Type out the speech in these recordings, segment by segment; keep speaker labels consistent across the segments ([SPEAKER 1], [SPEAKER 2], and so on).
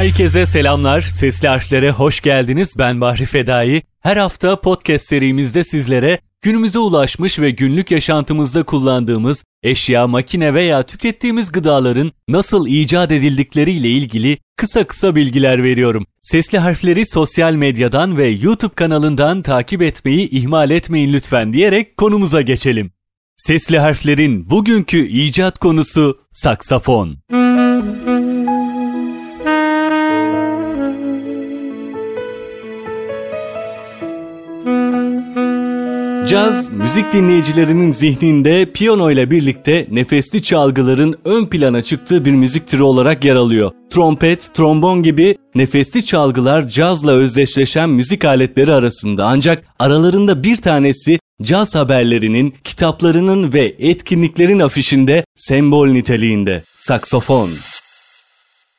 [SPEAKER 1] Herkese selamlar. Sesli harflere hoş geldiniz. Ben Bahri Fedai. Her hafta podcast serimizde sizlere günümüze ulaşmış ve günlük yaşantımızda kullandığımız eşya, makine veya tükettiğimiz gıdaların nasıl icat edildikleriyle ilgili kısa kısa bilgiler veriyorum. Sesli harfleri sosyal medyadan ve YouTube kanalından takip etmeyi ihmal etmeyin lütfen diyerek konumuza geçelim. Sesli harflerin bugünkü icat konusu saksafon. Caz, müzik dinleyicilerinin zihninde piyano ile birlikte nefesli çalgıların ön plana çıktığı bir müzik türü olarak yer alıyor. Trompet, trombon gibi nefesli çalgılar cazla özdeşleşen müzik aletleri arasında ancak aralarında bir tanesi caz haberlerinin, kitaplarının ve etkinliklerin afişinde sembol niteliğinde. Saksofon.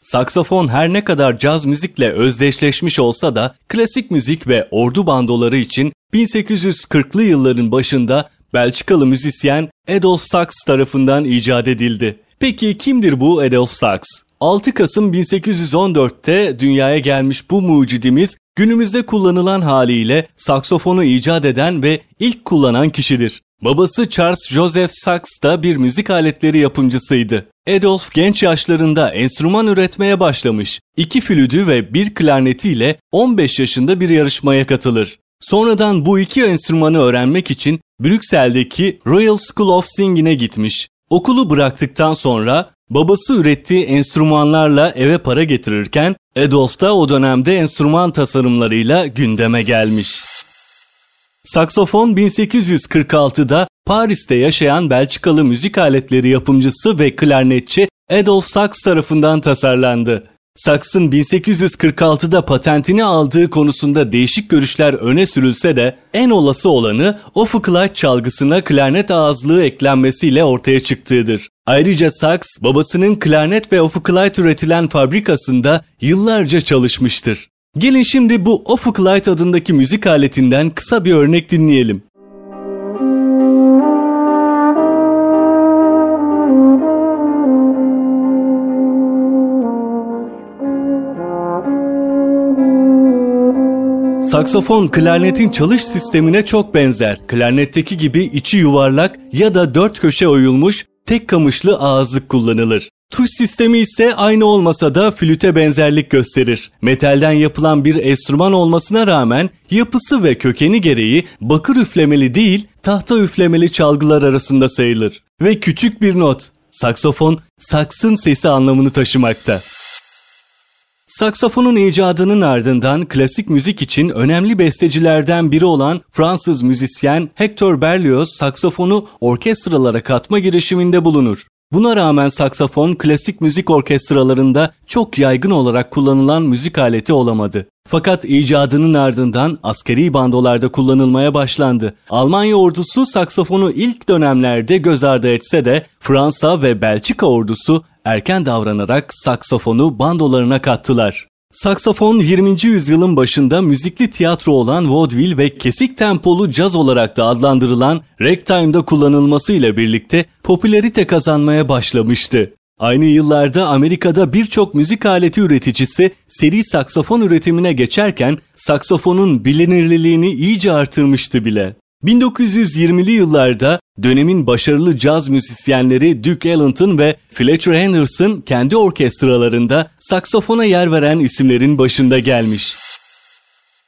[SPEAKER 1] Saksofon her ne kadar caz müzikle özdeşleşmiş olsa da klasik müzik ve ordu bandoları için 1840'lı yılların başında Belçikalı müzisyen Adolf Sax tarafından icat edildi. Peki kimdir bu Adolf Sax? 6 Kasım 1814'te dünyaya gelmiş bu mucidimiz günümüzde kullanılan haliyle saksofonu icat eden ve ilk kullanan kişidir. Babası Charles Joseph Sax da bir müzik aletleri yapımcısıydı. Adolf genç yaşlarında enstrüman üretmeye başlamış. İki flütü ve bir klarnetiyle 15 yaşında bir yarışmaya katılır. Sonradan bu iki enstrümanı öğrenmek için Brüksel'deki Royal School of Singing'e gitmiş. Okulu bıraktıktan sonra babası ürettiği enstrümanlarla eve para getirirken Adolf da o dönemde enstrüman tasarımlarıyla gündeme gelmiş. Saksofon 1846'da Paris'te yaşayan Belçikalı müzik aletleri yapımcısı ve klarnetçi Adolf Sax tarafından tasarlandı. Sax'ın 1846'da patentini aldığı konusunda değişik görüşler öne sürülse de en olası olanı Offuclide çalgısına klarnet ağızlığı eklenmesiyle ortaya çıktığıdır. Ayrıca Sax, babasının klarnet ve Offuclide üretilen fabrikasında yıllarca çalışmıştır. Gelin şimdi bu Offuclide adındaki müzik aletinden kısa bir örnek dinleyelim. Saksofon klarnetin çalış sistemine çok benzer. Klarnetteki gibi içi yuvarlak ya da dört köşe oyulmuş tek kamışlı ağızlık kullanılır. Tuş sistemi ise aynı olmasa da flüte benzerlik gösterir. Metalden yapılan bir enstrüman olmasına rağmen yapısı ve kökeni gereği bakır üflemeli değil tahta üflemeli çalgılar arasında sayılır. Ve küçük bir not. Saksofon saksın sesi anlamını taşımakta. Saksafonun icadının ardından klasik müzik için önemli bestecilerden biri olan Fransız müzisyen Hector Berlioz saksafonu orkestralara katma girişiminde bulunur. Buna rağmen saksafon klasik müzik orkestralarında çok yaygın olarak kullanılan müzik aleti olamadı. Fakat icadının ardından askeri bandolarda kullanılmaya başlandı. Almanya ordusu saksafonu ilk dönemlerde göz ardı etse de Fransa ve Belçika ordusu erken davranarak saksafonu bandolarına kattılar. Saksafon 20. yüzyılın başında müzikli tiyatro olan vaudeville ve kesik tempolu caz olarak da adlandırılan ragtime'da kullanılması ile birlikte popülerite kazanmaya başlamıştı. Aynı yıllarda Amerika'da birçok müzik aleti üreticisi seri saksafon üretimine geçerken saksafonun bilinirliliğini iyice artırmıştı bile. 1920'li yıllarda dönemin başarılı caz müzisyenleri Duke Ellington ve Fletcher Henderson kendi orkestralarında saksafona yer veren isimlerin başında gelmiş.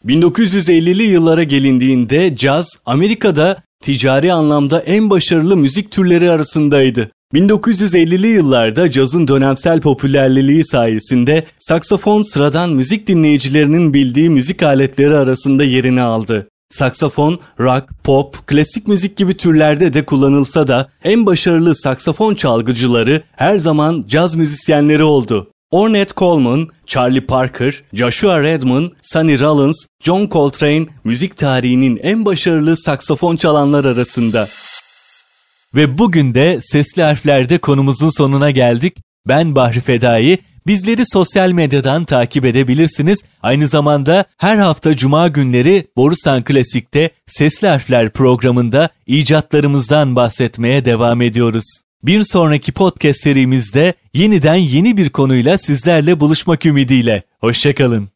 [SPEAKER 1] 1950'li yıllara gelindiğinde caz Amerika'da ticari anlamda en başarılı müzik türleri arasındaydı. 1950'li yıllarda cazın dönemsel popülerliği sayesinde saksafon sıradan müzik dinleyicilerinin bildiği müzik aletleri arasında yerini aldı. Saksafon, rock, pop, klasik müzik gibi türlerde de kullanılsa da en başarılı saksafon çalgıcıları her zaman caz müzisyenleri oldu. Ornette Coleman, Charlie Parker, Joshua Redman, Sonny Rollins, John Coltrane müzik tarihinin en başarılı saksafon çalanlar arasında. Ve bugün de sesli harflerde konumuzun sonuna geldik. Ben Bahri Fedai. Bizleri sosyal medyadan takip edebilirsiniz. Aynı zamanda her hafta cuma günleri Borusan Klasik'te Sesli Harfler programında icatlarımızdan bahsetmeye devam ediyoruz. Bir sonraki podcast serimizde yeniden yeni bir konuyla sizlerle buluşmak ümidiyle. Hoşçakalın.